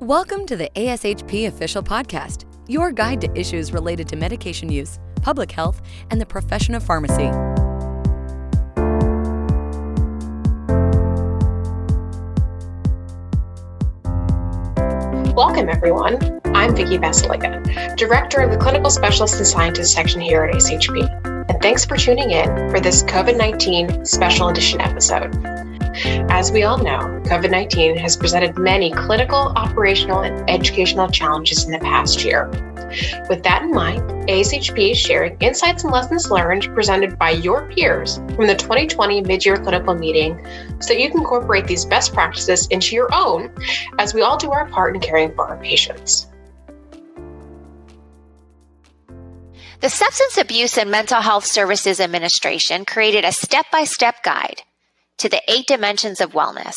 Welcome to the ASHP Official Podcast, your guide to issues related to medication use, public health, and the profession of pharmacy. Welcome, everyone. I'm Vicki Basalyga, Director of the Clinical Specialists and Scientists section here at ASHP. And thanks for tuning in for this COVID 19 special edition episode. As we all know, COVID 19 has presented many clinical, operational, and educational challenges in the past year. With that in mind, ASHP is sharing insights and lessons learned presented by your peers from the 2020 mid-year clinical meeting so that you can incorporate these best practices into your own as we all do our part in caring for our patients. The Substance Abuse and Mental Health Services Administration created a step by step guide to the eight dimensions of wellness.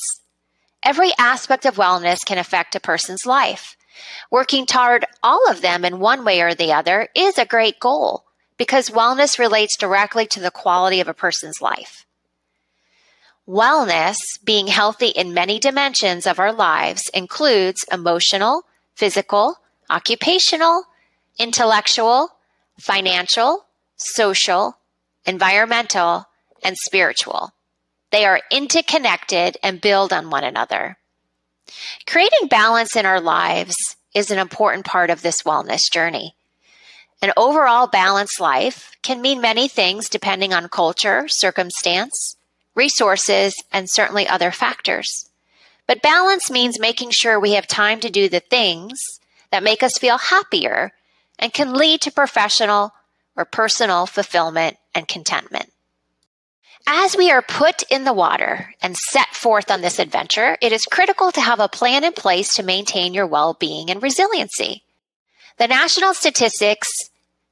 Every aspect of wellness can affect a person's life. Working toward all of them in one way or the other is a great goal because wellness relates directly to the quality of a person's life. Wellness, being healthy in many dimensions of our lives, includes emotional, physical, occupational, intellectual, financial, social, environmental, and spiritual. They are interconnected and build on one another. Creating balance in our lives is an important part of this wellness journey. An overall balanced life can mean many things depending on culture, circumstance, resources, and certainly other factors. But balance means making sure we have time to do the things that make us feel happier and can lead to professional or personal fulfillment and contentment. As we are put in the water and set forth on this adventure, it is critical to have a plan in place to maintain your well being and resiliency. The national statistics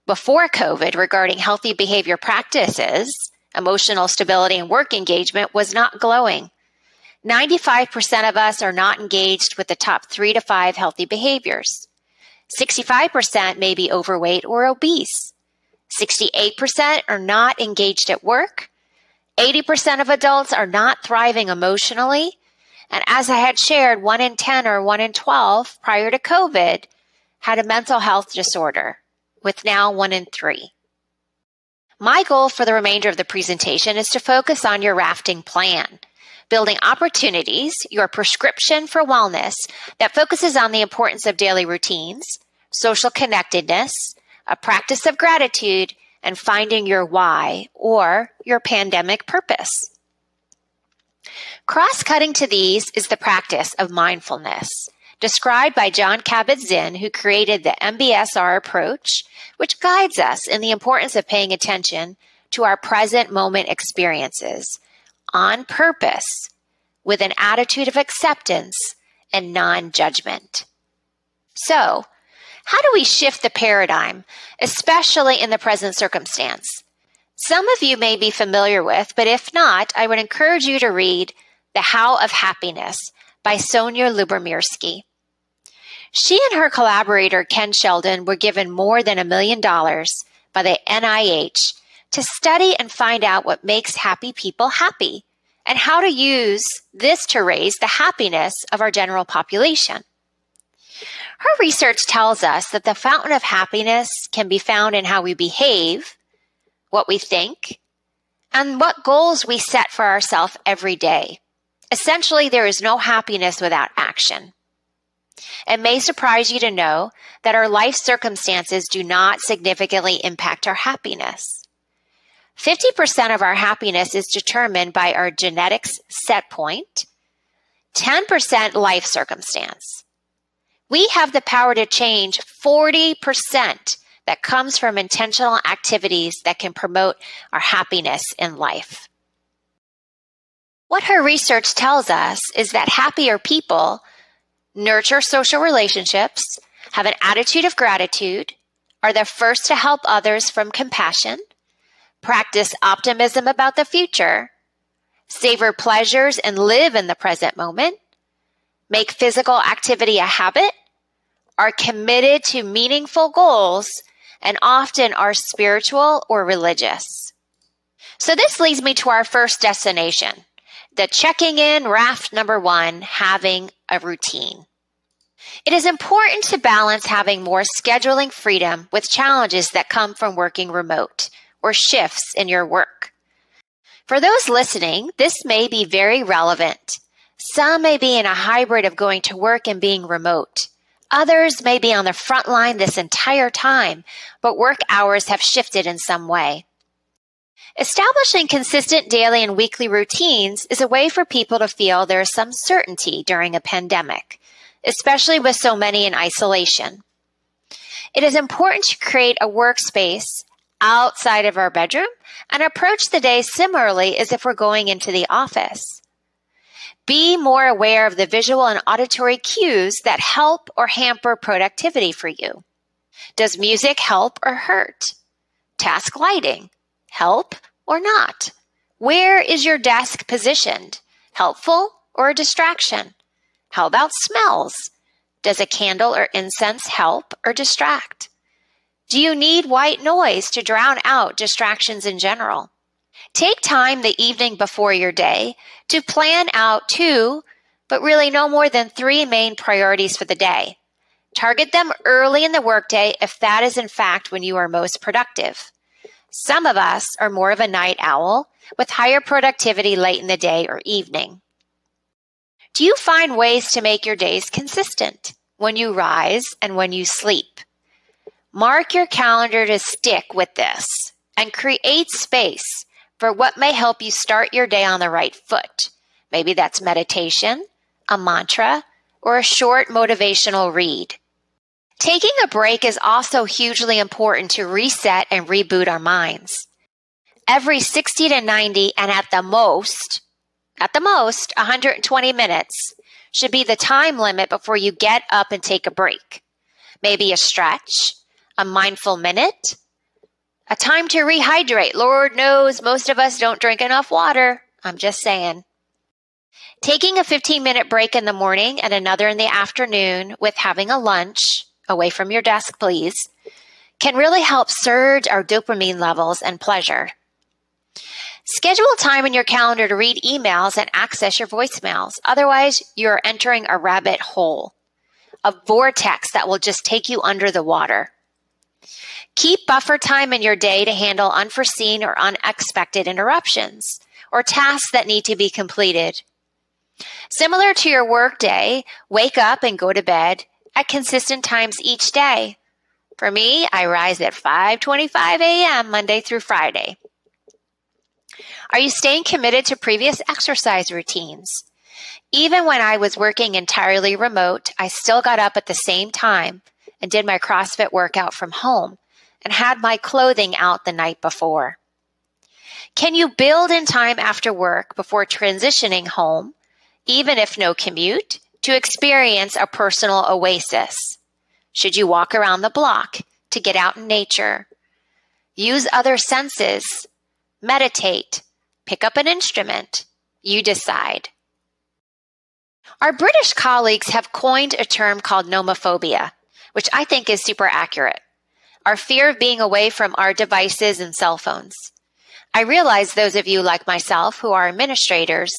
before COVID regarding healthy behavior practices, emotional stability, and work engagement was not glowing. 95% of us are not engaged with the top three to five healthy behaviors. 65% may be overweight or obese. 68% are not engaged at work 80% of adults are not thriving emotionally. And as I had shared, one in 10 or one in 12 prior to COVID had a mental health disorder, with now one in three. My goal for the remainder of the presentation is to focus on your rafting plan, building opportunities, your prescription for wellness that focuses on the importance of daily routines, social connectedness, a practice of gratitude, and finding your why or your pandemic purpose. Cross cutting to these is the practice of mindfulness, described by Jon Kabat Zinn, who created the MBSR approach, which guides us in the importance of paying attention to our present moment experiences on purpose with an attitude of acceptance and non judgment. So, how do we shift the paradigm, especially in the present circumstance? Some of you may be familiar with, but if not, I would encourage you to read The How of Happiness by Sonia Lyubomirsky. She and her collaborator, Ken Sheldon, were given more than a million dollars by the NIH to study and find out what makes happy people happy and how to use this to raise the happiness of our general population. Her research tells us that the fountain of happiness can be found in how we behave, what we think, and what goals we set for ourselves every day. Essentially, there is no happiness without action. It may surprise you to know that our life circumstances do not significantly impact our happiness. 50% of our happiness is determined by our genetics set point, 10% life circumstance. We have the power to change 40% that comes from intentional activities that can promote our happiness in life. What her research tells us is that happier people nurture social relationships, have an attitude of gratitude, are the first to help others from compassion, practice optimism about the future, savor pleasures and live in the present moment, make physical activity a habit, are committed to meaningful goals, and often are spiritual or religious. So this leads me to our first destination, the checking in raft number one, having a routine. It is important to balance having more scheduling freedom with challenges that come from working remote or shifts in your work. For those listening, this may be very relevant. Some may be in a hybrid of going to work and being remote. Others may be on the front line this entire time, but work hours have shifted in some way. Establishing consistent daily and weekly routines is a way for people to feel there is some certainty during a pandemic, especially with so many in isolation. It is important to create a workspace outside of our bedroom and approach the day similarly as if we're going into the office. Be more aware of the visual and auditory cues that help or hamper productivity for you. Does music help or hurt? Task lighting, help or not? Where is your desk positioned? Helpful or a distraction? How about smells? Does a candle or incense help or distract? Do you need white noise to drown out distractions in general? Take time the evening before your day to plan out two, but really no more than three main priorities for the day. Target them early in the workday if that is in fact when you are most productive. Some of us are more of a night owl with higher productivity late in the day or evening. Do you find ways to make your days consistent when you rise and when you sleep? Mark your calendar to stick with this and create space for what may help you start your day on the right foot. Maybe that's meditation, a mantra, or a short motivational read. Taking a break is also hugely important to reset and reboot our minds. Every 60 to 90 and at the most, at the most, 120 minutes should be the time limit before you get up and take a break. Maybe a stretch, a mindful minute, a time to rehydrate. Lord knows most of us don't drink enough water. I'm just saying. Taking a 15 minute break in the morning and another in the afternoon with having a lunch away from your desk, please, can really help surge our dopamine levels and pleasure. Schedule time in your calendar to read emails and access your voicemails. Otherwise, you're entering a rabbit hole, a vortex that will just take you under the water. Keep buffer time in your day to handle unforeseen or unexpected interruptions or tasks that need to be completed. Similar to your workday, wake up and go to bed at consistent times each day. For me, I rise at 5:25 a.m. Monday through Friday. Are you staying committed to previous exercise routines? Even when I was working entirely remote, I still got up at the same time and did my CrossFit workout from home and had my clothing out the night before. Can you build in time after work before transitioning home, even if no commute, to experience a personal oasis? Should you walk around the block to get out in nature? Use other senses, meditate, pick up an instrument. You decide. Our British colleagues have coined a term called nomophobia, which I think is super accurate. Our fear of being away from our devices and cell phones. I realize those of you like myself who are administrators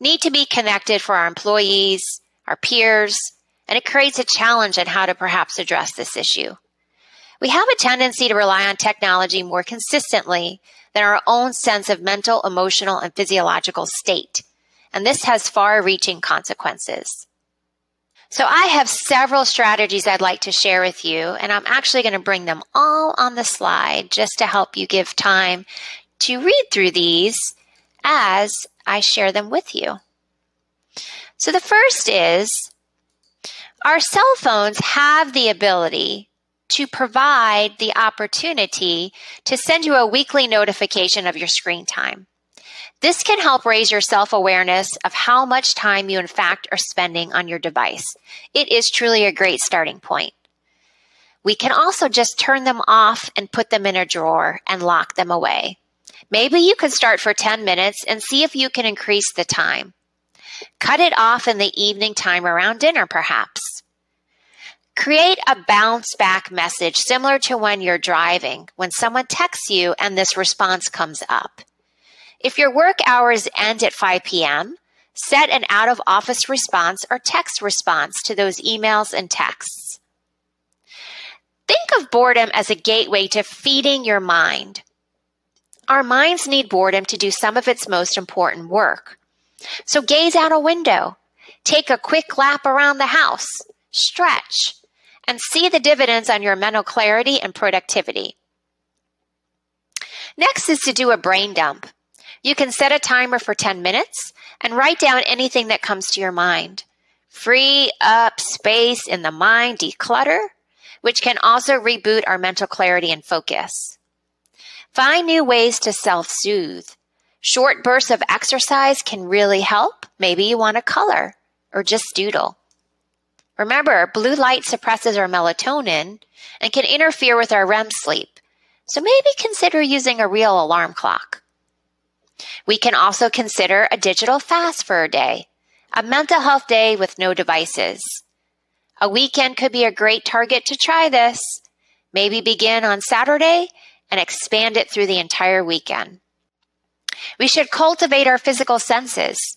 need to be connected for our employees, our peers, and it creates a challenge on how to perhaps address this issue. We have a tendency to rely on technology more consistently than our own sense of mental, emotional, and physiological state. And this has far reaching consequences. So I have several strategies I'd like to share with you, and I'm actually going to bring them all on the slide just to help you give time to read through these as I share them with you. So the first is our cell phones have the ability to provide the opportunity to send you a weekly notification of your screen time. This can help raise your self awareness of how much time you, in fact, are spending on your device. It is truly a great starting point. We can also just turn them off and put them in a drawer and lock them away. Maybe you can start for 10 minutes and see if you can increase the time. Cut it off in the evening time around dinner, perhaps. Create a bounce back message similar to when you're driving, when someone texts you and this response comes up. If your work hours end at 5 p.m., Set an out of office response or text response to those emails and texts. Think of boredom as a gateway to feeding your mind. Our minds need boredom to do some of its most important work. So gaze out a window, take a quick lap around the house, stretch, and see the dividends on your mental clarity and productivity. Next is to do a brain dump. You can set a timer for 10 minutes and write down anything that comes to your mind. Free up space in the mind, declutter, which can also reboot our mental clarity and focus. Find new ways to self soothe. Short bursts of exercise can really help. Maybe you want to color or just doodle. Remember, blue light suppresses our melatonin and can interfere with our REM sleep. So maybe consider using a real alarm clock. We can also consider a digital fast for a day, a mental health day with no devices. A weekend could be a great target to try this. Maybe begin on Saturday and expand it through the entire weekend. We should cultivate our physical senses.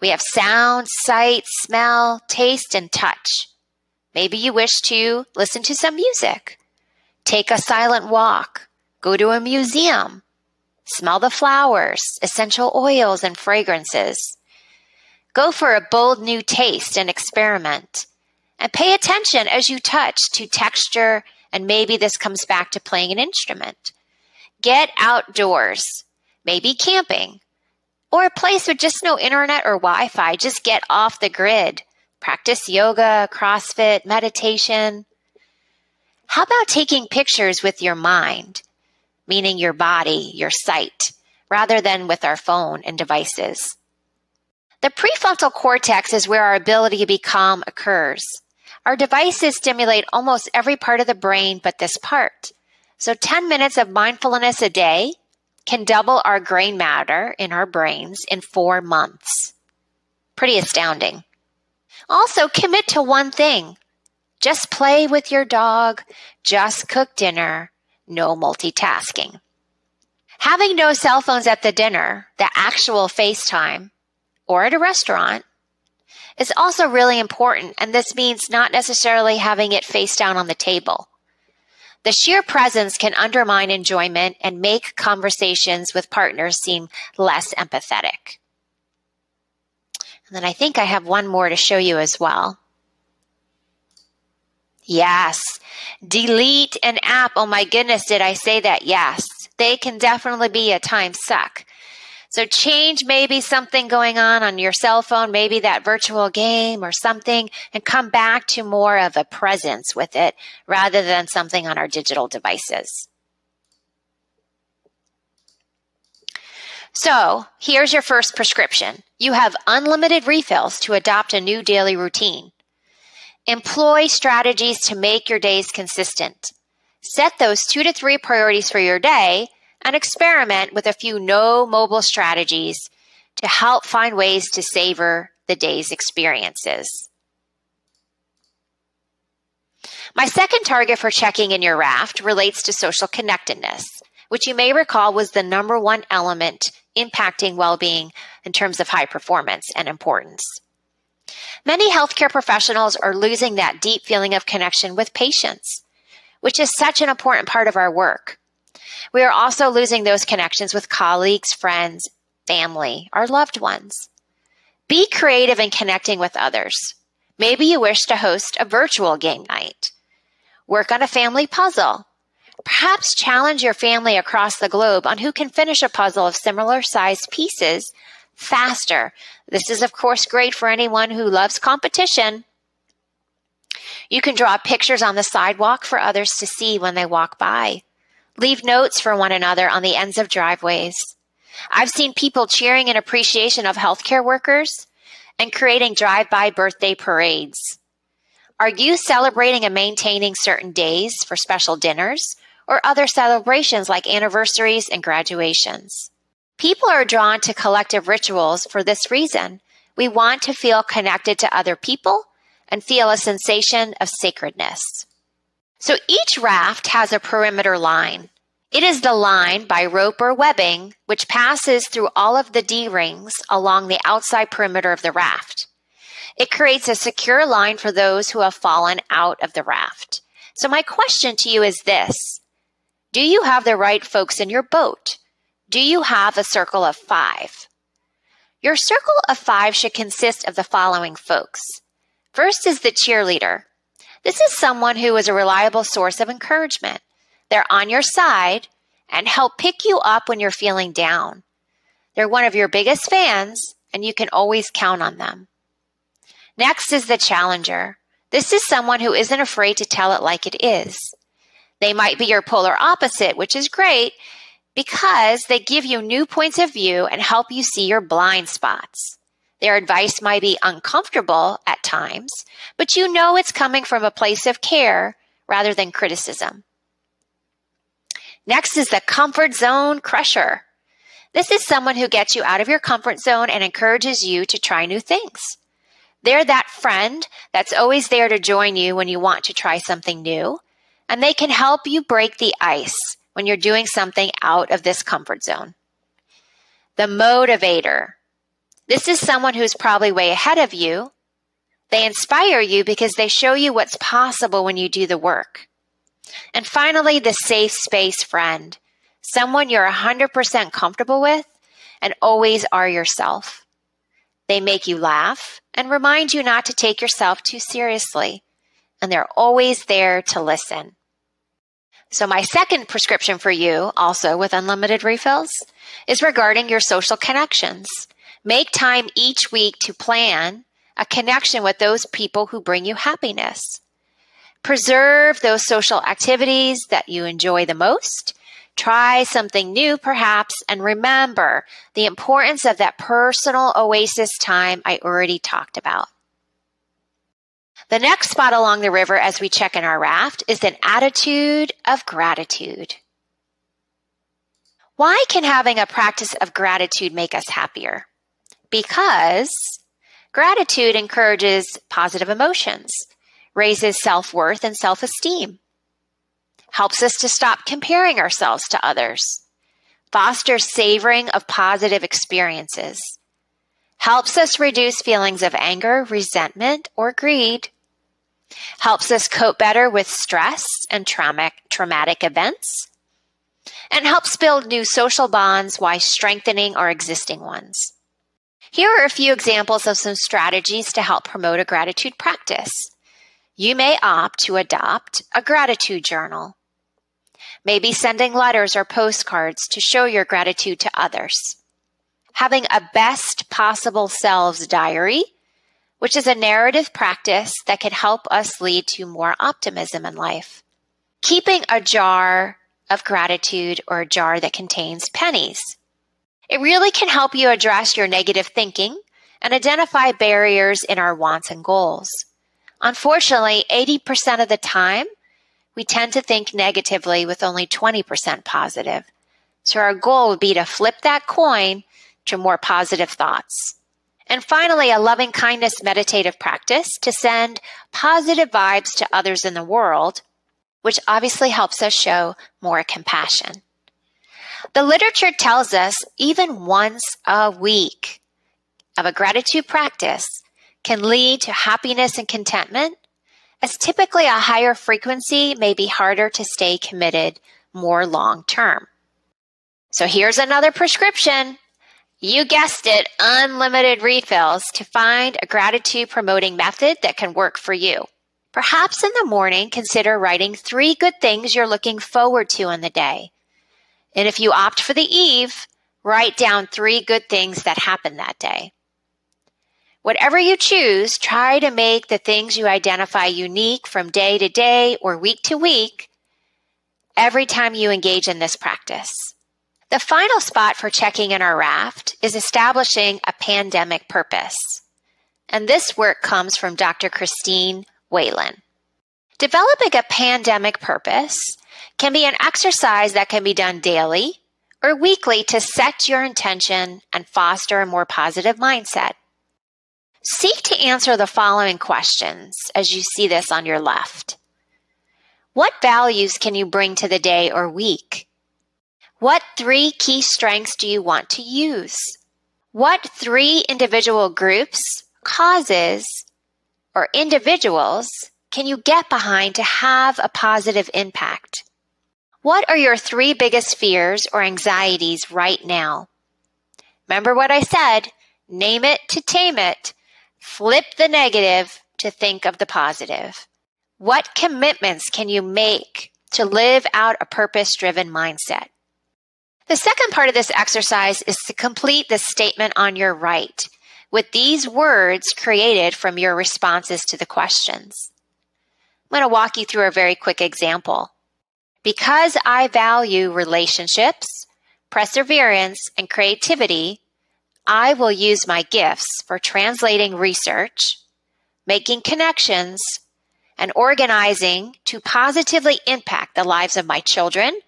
We have sound, sight, smell, taste, and touch. Maybe you wish to listen to some music, take a silent walk, go to a museum, smell the flowers, essential oils, and fragrances. Go for a bold new taste and experiment. And pay attention as you touch to texture, and maybe this comes back to playing an instrument. Get outdoors, maybe camping, or a place with just no internet or Wi Fi. Just get off the grid. Practice yoga, CrossFit, meditation. How about taking pictures with your mind, meaning your body, your sight, rather than with our phone and devices? The prefrontal cortex is where our ability to be calm occurs. Our devices stimulate almost every part of the brain but this part. So 10 minutes of mindfulness a day can double our gray matter in our brains in four months. Pretty astounding. Also, commit to one thing. Just play with your dog, just cook dinner, no multitasking. Having no cell phones at the dinner, the actual FaceTime, or at a restaurant is also really important. And this means not necessarily having it face down on the table. The sheer presence can undermine enjoyment and make conversations with partners seem less empathetic. And then I think I have one more to show you as well. Yes. Delete an app. Oh my goodness, did I say that? Yes. They can definitely be a time suck. So change maybe something going on on your cell phone, maybe that virtual game or something, and come back to more of a presence with it rather than something on our digital devices. So here's your first prescription. You have unlimited refills to adopt a new daily routine. Employ strategies to make your days consistent. Set those two to three priorities for your day and experiment with a few no mobile strategies to help find ways to savor the day's experiences. My second target for checking in your raft relates to social connectedness, which you may recall was the number one element impacting well being in terms of high performance and importance. Many healthcare professionals are losing that deep feeling of connection with patients, which is such an important part of our work. We are also losing those connections with colleagues, friends, family, our loved ones. Be creative in connecting with others. Maybe you wish to host a virtual game night. Work on a family puzzle. Perhaps challenge your family across the globe on who can finish a puzzle of similar sized pieces faster. This is, of course, great for anyone who loves competition. You can draw pictures on the sidewalk for others to see when they walk by. Leave notes for one another on the ends of driveways. I've seen people cheering in appreciation of healthcare workers and creating drive-by birthday parades. Are you celebrating and maintaining certain days for special dinners or other celebrations like anniversaries and graduations? People are drawn to collective rituals for this reason. We want to feel connected to other people and feel a sensation of sacredness. So each raft has a perimeter line. It is the line by rope or webbing which passes through all of the D rings along the outside perimeter of the raft. It creates a secure line for those who have fallen out of the raft. So, my question to you is this Do you have the right folks in your boat? Do you have a circle of five? Your circle of five should consist of the following folks. First is the cheerleader. This is someone who is a reliable source of encouragement. They're on your side and help pick you up when you're feeling down. They're one of your biggest fans, and you can always count on them. Next is the challenger. This is someone who isn't afraid to tell it like it is. They might be your polar opposite, which is great because they give you new points of view and help you see your blind spots. Their advice might be uncomfortable at times, but you know it's coming from a place of care rather than criticism. Next is the comfort zone crusher. This is someone who gets you out of your comfort zone and encourages you to try new things. They're that friend that's always there to join you when you want to try something new, and they can help you break the ice when you're doing something out of this comfort zone. The motivator. This is someone who's probably way ahead of you. They inspire you because they show you what's possible when you do the work. And finally, the safe space friend, someone you're 100% comfortable with and always are yourself. They make you laugh and remind you not to take yourself too seriously, and they're always there to listen. So, my second prescription for you, also with unlimited refills, is regarding your social connections. Make time each week to plan a connection with those people who bring you happiness. Preserve those social activities that you enjoy the most. Try something new, perhaps, and remember the importance of that personal oasis time I already talked about. The next spot along the river as we check in our raft is an attitude of gratitude. Why can having a practice of gratitude make us happier? Because gratitude encourages positive emotions raises self worth and self esteem, helps us to stop comparing ourselves to others, fosters savoring of positive experiences, helps us reduce feelings of anger, resentment, or greed, helps us cope better with stress and traumatic, traumatic events, and helps build new social bonds while strengthening our existing ones. Here are a few examples of some strategies to help promote a gratitude practice you may opt to adopt a gratitude journal. Maybe sending letters or postcards to show your gratitude to others. Having a best possible selves diary, which is a narrative practice that can help us lead to more optimism in life. Keeping a jar of gratitude or a jar that contains pennies. It really can help you address your negative thinking and identify barriers in our wants and goals. Unfortunately, 80% of the time, we tend to think negatively with only 20% positive. So our goal would be to flip that coin to more positive thoughts. And finally, a loving kindness meditative practice to send positive vibes to others in the world, which obviously helps us show more compassion. The literature tells us even once a week of a gratitude practice can lead to happiness and contentment, as typically a higher frequency may be harder to stay committed more long term. So here's another prescription. You guessed it, unlimited refills to find a gratitude promoting method that can work for you. Perhaps in the morning, consider writing three good things you're looking forward to in the day. And if you opt for the eve, write down three good things that happened that day. Whatever you choose, try to make the things you identify unique from day to day or week to week every time you engage in this practice. The final spot for checking in our raft is establishing a pandemic purpose. And this work comes from Dr. Christine Whelan. Developing a pandemic purpose can be an exercise that can be done daily or weekly to set your intention and foster a more positive mindset. Seek to answer the following questions as you see this on your left. What values can you bring to the day or week? What three key strengths do you want to use? What three individual groups, causes, or individuals can you get behind to have a positive impact? What are your three biggest fears or anxieties right now? Remember what I said name it to tame it, flip the negative to think of the positive. What commitments can you make to live out a purpose driven mindset? The second part of this exercise is to complete the statement on your right with these words created from your responses to the questions. I'm going to walk you through a very quick example. Because I value relationships, perseverance, and creativity, I will use my gifts for translating research, making connections, and organizing to positively impact the lives of my children,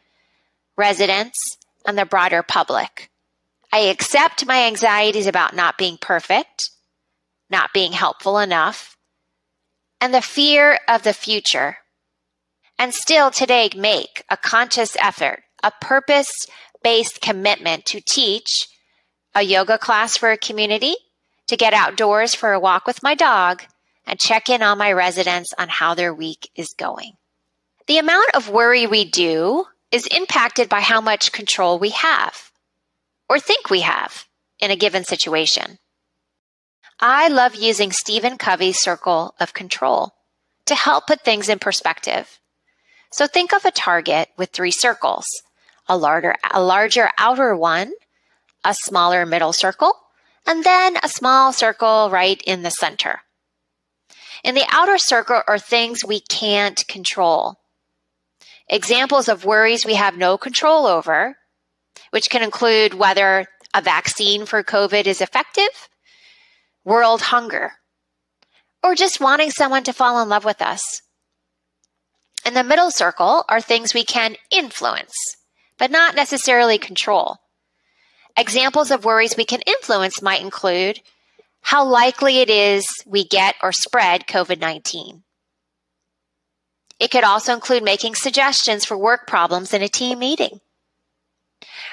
residents, and the broader public. I accept my anxieties about not being perfect, not being helpful enough, and the fear of the future. And still today make a conscious effort, a purpose based commitment to teach a yoga class for a community, to get outdoors for a walk with my dog, and check in on my residents on how their week is going. The amount of worry we do is impacted by how much control we have or think we have in a given situation. I love using Stephen Covey's circle of control to help put things in perspective. So think of a target with three circles a larger, a larger outer one, a smaller middle circle, and then a small circle right in the center. In the outer circle are things we can't control. Examples of worries we have no control over, which can include whether a vaccine for COVID is effective, world hunger, or just wanting someone to fall in love with us. In the middle circle are things we can influence, but not necessarily control. Examples of worries we can influence might include how likely it is we get or spread COVID 19. It could also include making suggestions for work problems in a team meeting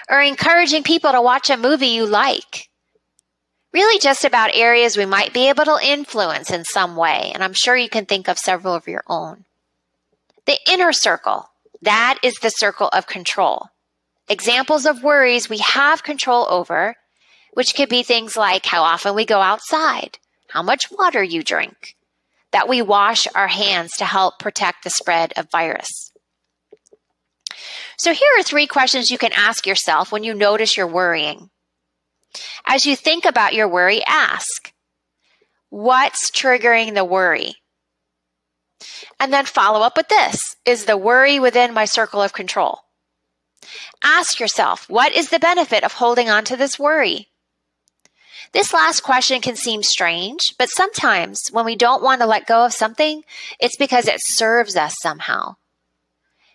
or encouraging people to watch a movie you like. Really, just about areas we might be able to influence in some way, and I'm sure you can think of several of your own. The inner circle, that is the circle of control. Examples of worries we have control over which could be things like how often we go outside, how much water you drink, that we wash our hands to help protect the spread of virus. So here are three questions you can ask yourself when you notice you're worrying. As you think about your worry, ask, what's triggering the worry? And then follow up with this. Is the worry within my circle of control? Ask yourself, what is the benefit of holding on to this worry? This last question can seem strange, but sometimes when we don't want to let go of something, it's because it serves us somehow.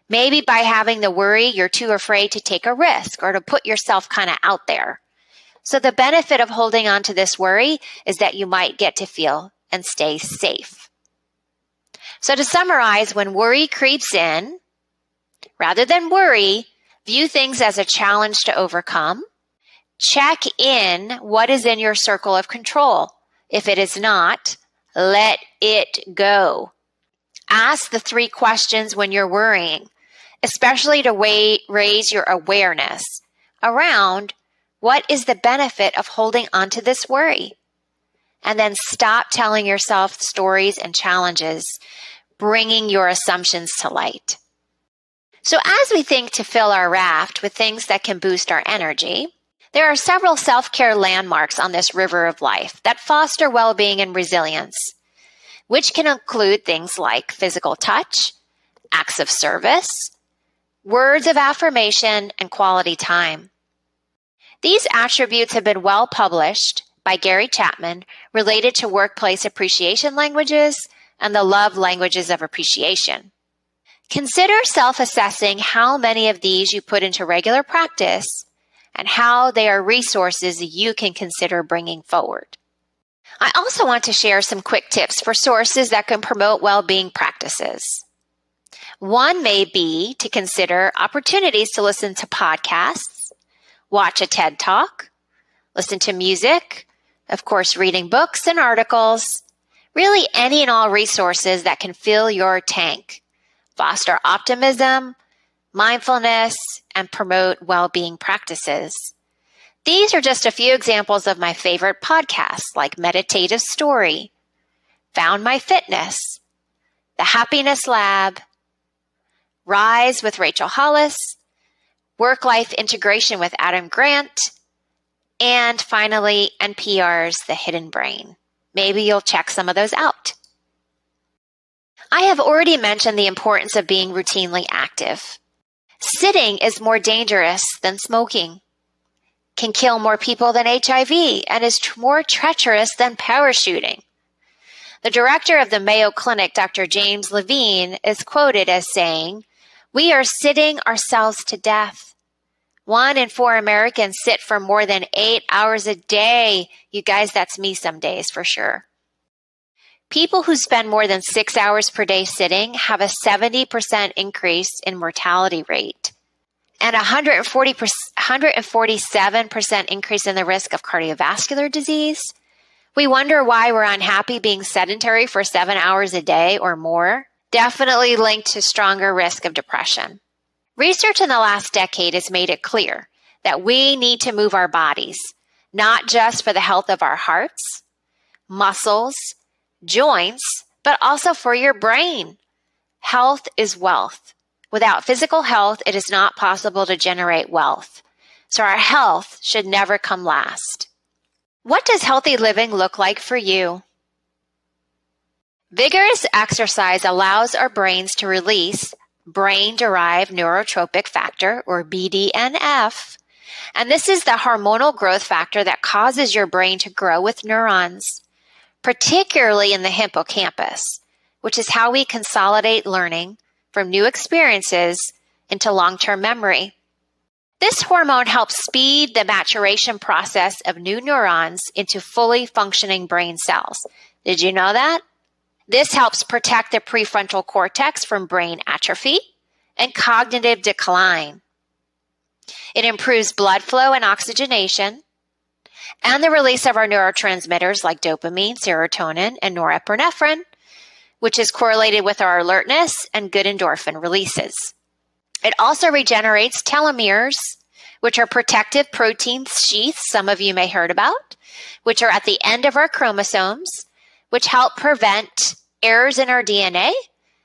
Maybe by having the worry, you're too afraid to take a risk or to put yourself kind of out there. So the benefit of holding on to this worry is that you might get to feel and stay safe. So to summarize, when worry creeps in, rather than worry, view things as a challenge to overcome Check in what is in your circle of control. If it is not, let it go. Ask the three questions when you're worrying, especially to raise your awareness around what is the benefit of holding onto this worry? And then stop telling yourself stories and challenges, bringing your assumptions to light. So, as we think to fill our raft with things that can boost our energy, there are several self care landmarks on this river of life that foster well being and resilience, which can include things like physical touch, acts of service, words of affirmation, and quality time. These attributes have been well published by Gary Chapman related to workplace appreciation languages and the love languages of appreciation. Consider self assessing how many of these you put into regular practice and how they are resources you can consider bringing forward. I also want to share some quick tips for sources that can promote well being practices. One may be to consider opportunities to listen to podcasts, watch a TED Talk, listen to music, of course, reading books and articles, really any and all resources that can fill your tank, foster optimism, mindfulness, and promote well being practices. These are just a few examples of my favorite podcasts like Meditative Story, Found My Fitness, The Happiness Lab, Rise with Rachel Hollis, Work Life Integration with Adam Grant, and finally, NPR's The Hidden Brain. Maybe you'll check some of those out. I have already mentioned the importance of being routinely active. Sitting is more dangerous than smoking, can kill more people than HIV, and is more treacherous than parachuting. The director of the Mayo Clinic, Dr. James Levine, is quoted as saying, We are sitting ourselves to death. One in four Americans sit for more than eight hours a day. You guys, that's me some days for sure. People who spend more than six hours per day sitting have a 70% increase in mortality rate and a 140 147% increase in the risk of cardiovascular disease. We wonder why we're unhappy being sedentary for seven hours a day or more. Definitely linked to stronger risk of depression. Research in the last decade has made it clear that we need to move our bodies, not just for the health of our hearts, muscles, joints, but also for your brain. Health is wealth. Without physical health, it is not possible to generate wealth. So our health should never come last. What does healthy living look like for you? Vigorous exercise allows our brains to release brain derived neurotrophic factor, or BDNF. And this is the hormonal growth factor that causes your brain to grow with neurons, particularly in the hippocampus, which is how we consolidate learning from new experiences into long term memory. This hormone helps speed the maturation process of new neurons into fully functioning brain cells. Did you know that? This helps protect the prefrontal cortex from brain atrophy and cognitive decline. It improves blood flow and oxygenation and the release of our neurotransmitters like dopamine, serotonin, and norepinephrine, which is correlated with our alertness and good endorphin releases. It also regenerates telomeres, which are protective protein sheaths some of you may heard about, which are at the end of our chromosomes which help prevent errors in our DNA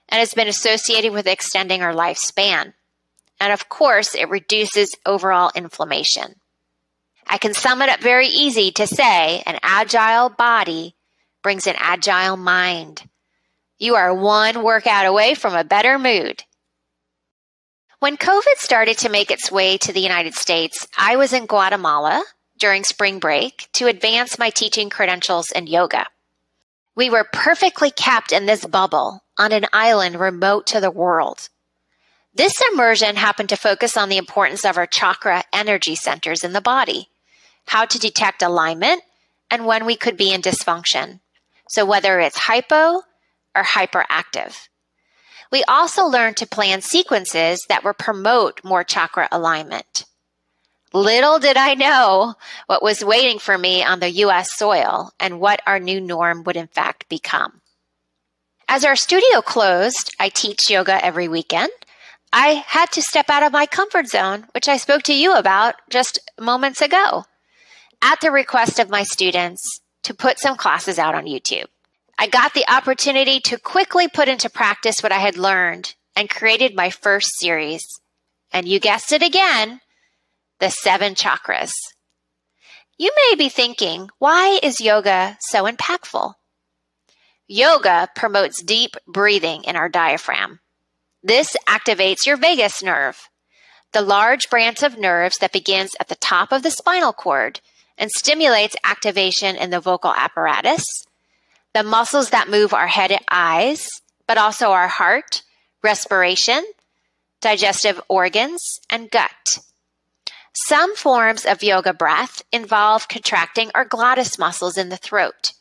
and has been associated with extending our lifespan. And of course, it reduces overall inflammation. I can sum it up very easy to say an agile body brings an agile mind. You are one workout away from a better mood. When COVID started to make its way to the United States, I was in Guatemala during spring break to advance my teaching credentials in yoga. We were perfectly kept in this bubble on an island remote to the world. This immersion happened to focus on the importance of our chakra energy centers in the body, how to detect alignment, and when we could be in dysfunction. So, whether it's hypo or hyperactive. We also learned to plan sequences that would promote more chakra alignment. Little did I know what was waiting for me on the US soil and what our new norm would in fact become. As our studio closed, I teach yoga every weekend. I had to step out of my comfort zone, which I spoke to you about just moments ago, at the request of my students to put some classes out on YouTube. I got the opportunity to quickly put into practice what I had learned and created my first series. And you guessed it again, the seven chakras. You may be thinking, why is yoga so impactful? Yoga promotes deep breathing in our diaphragm. This activates your vagus nerve, the large branch of nerves that begins at the top of the spinal cord and stimulates activation in the vocal apparatus, the muscles that move our head and eyes, but also our heart, respiration, digestive organs, and gut. Some forms of yoga breath involve contracting our glottis muscles in the throat,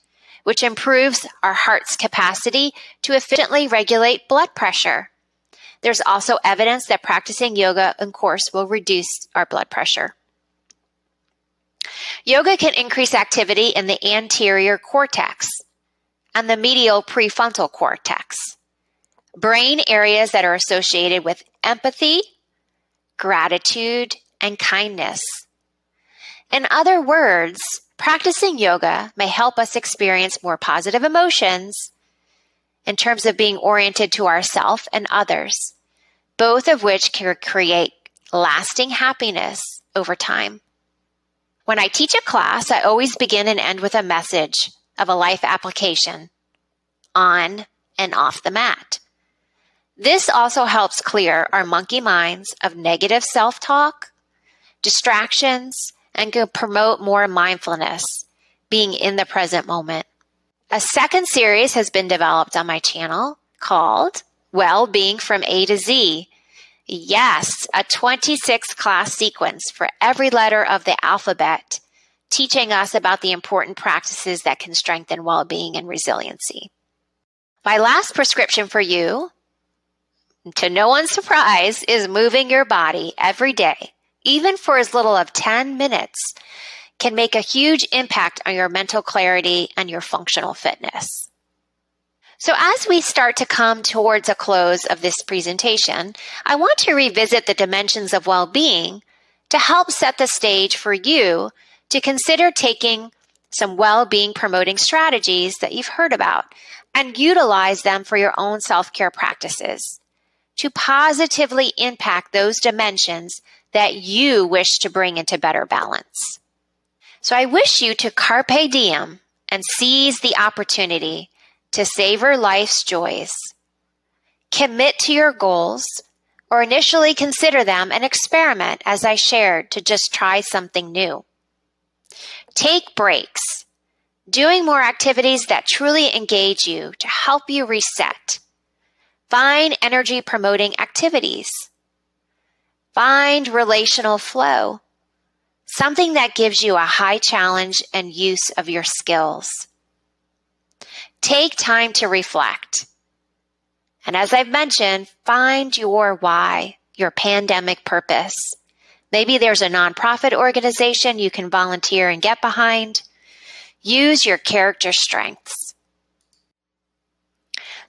which improves our heart's capacity to efficiently regulate blood pressure. There's also evidence that practicing yoga, in course, will reduce our blood pressure. Yoga can increase activity in the anterior cortex and the medial prefrontal cortex, brain areas that are associated with empathy, gratitude, and kindness. In other words, practicing yoga may help us experience more positive emotions in terms of being oriented to ourself and others, both of which can create lasting happiness over time. When I teach a class, I always begin and end with a message of a life application on and off the mat. This also helps clear our monkey minds of negative self talk, distractions, and can promote more mindfulness, being in the present moment. A second series has been developed on my channel called Well Being from A to Z. Yes, a 26 class sequence for every letter of the alphabet, teaching us about the important practices that can strengthen well being and resiliency. My last prescription for you, to no one's surprise, is moving your body every day, even for as little as 10 minutes can make a huge impact on your mental clarity and your functional fitness. So, as we start to come towards a close of this presentation, I want to revisit the dimensions of well being to help set the stage for you to consider taking some well being promoting strategies that you've heard about and utilize them for your own self care practices to positively impact those dimensions that you wish to bring into better balance. So I wish you to carpe diem and seize the opportunity to savor life's joys. Commit to your goals or initially consider them an experiment, as I shared, to just try something new. Take breaks, doing more activities that truly engage you to help you reset. Find energy promoting activities. Find relational flow something that gives you a high challenge and use of your skills. Take time to reflect. And as I've mentioned, find your why, your pandemic purpose. Maybe there's a nonprofit organization you can volunteer and get behind. Use your character strengths.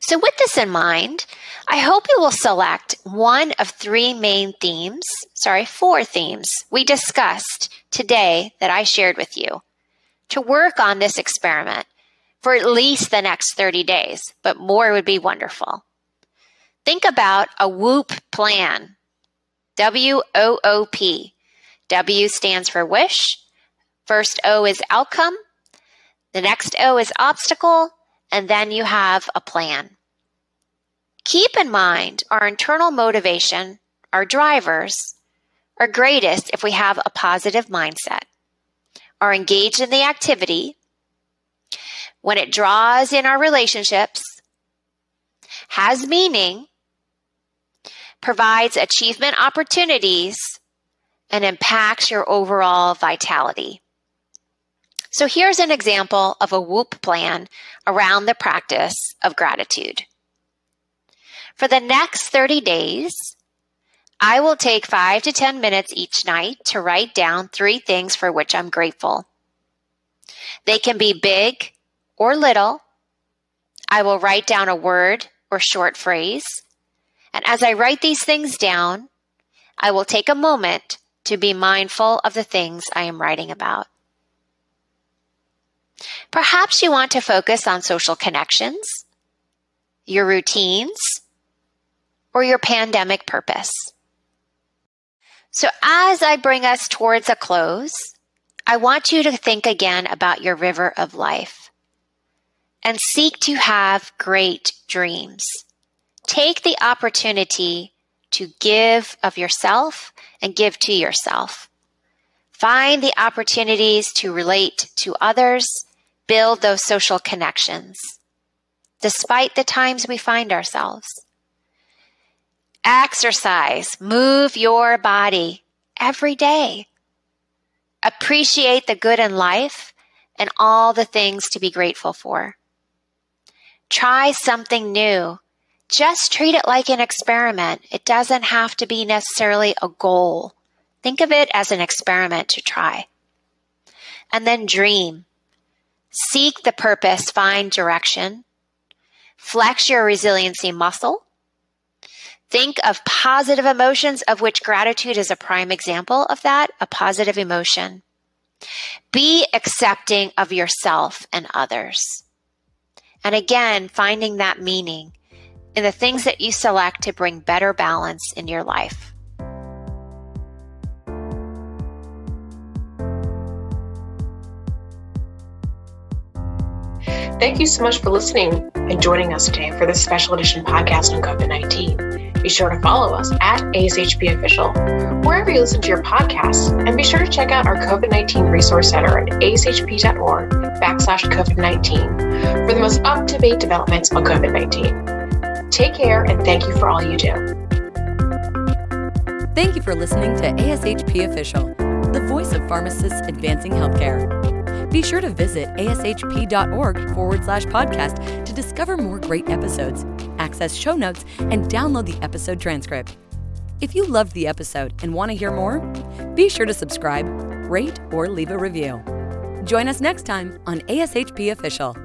So, with this in mind, I hope you will select one of three main themes, sorry, four themes we discussed today that I shared with you to work on this experiment for at least the next 30 days, but more would be wonderful. Think about a WOOP plan. W O O P. W stands for wish. First O is outcome. The next O is obstacle. And then you have a plan. Keep in mind our internal motivation, our drivers, are greatest if we have a positive mindset, are engaged in the activity, when it draws in our relationships, has meaning, provides achievement opportunities, and impacts your overall vitality. So here's an example of a WOOP plan around the practice of gratitude. For the next 30 days, I will take five to 10 minutes each night to write down three things for which I'm grateful. They can be big or little. I will write down a word or short phrase. And as I write these things down, I will take a moment to be mindful of the things I am writing about. Perhaps you want to focus on social connections, your routines, or your pandemic purpose. So, as I bring us towards a close, I want you to think again about your river of life and seek to have great dreams. Take the opportunity to give of yourself and give to yourself. Find the opportunities to relate to others, build those social connections, despite the times we find ourselves. Exercise, move your body every day. Appreciate the good in life and all the things to be grateful for. Try something new just treat it like an experiment. It doesn't have to be necessarily a goal. Think of it as an experiment to try. And then dream. Seek the purpose, find direction. Flex your resiliency muscle. Think of positive emotions, of which gratitude is a prime example of that, a positive emotion. Be accepting of yourself and others. And again, finding that meaning in the things that you select to bring better balance in your life. Thank you so much for listening and joining us today for this special edition podcast on COVID 19. Be sure to follow us at ASHP Official, wherever you listen to your podcasts, and be sure to check out our COVID 19 Resource Center at ashp.org backslash COVID 19 for the most up to date developments on COVID 19. Take care and thank you for all you do. Thank you for listening to ASHP Official, the voice of pharmacists advancing healthcare. Be sure to visit ashp.org forward slash podcast to discover more great episodes, access show notes, and download the episode transcript. If you loved the episode and want to hear more, be sure to subscribe, rate, or leave a review. Join us next time on ASHP Official.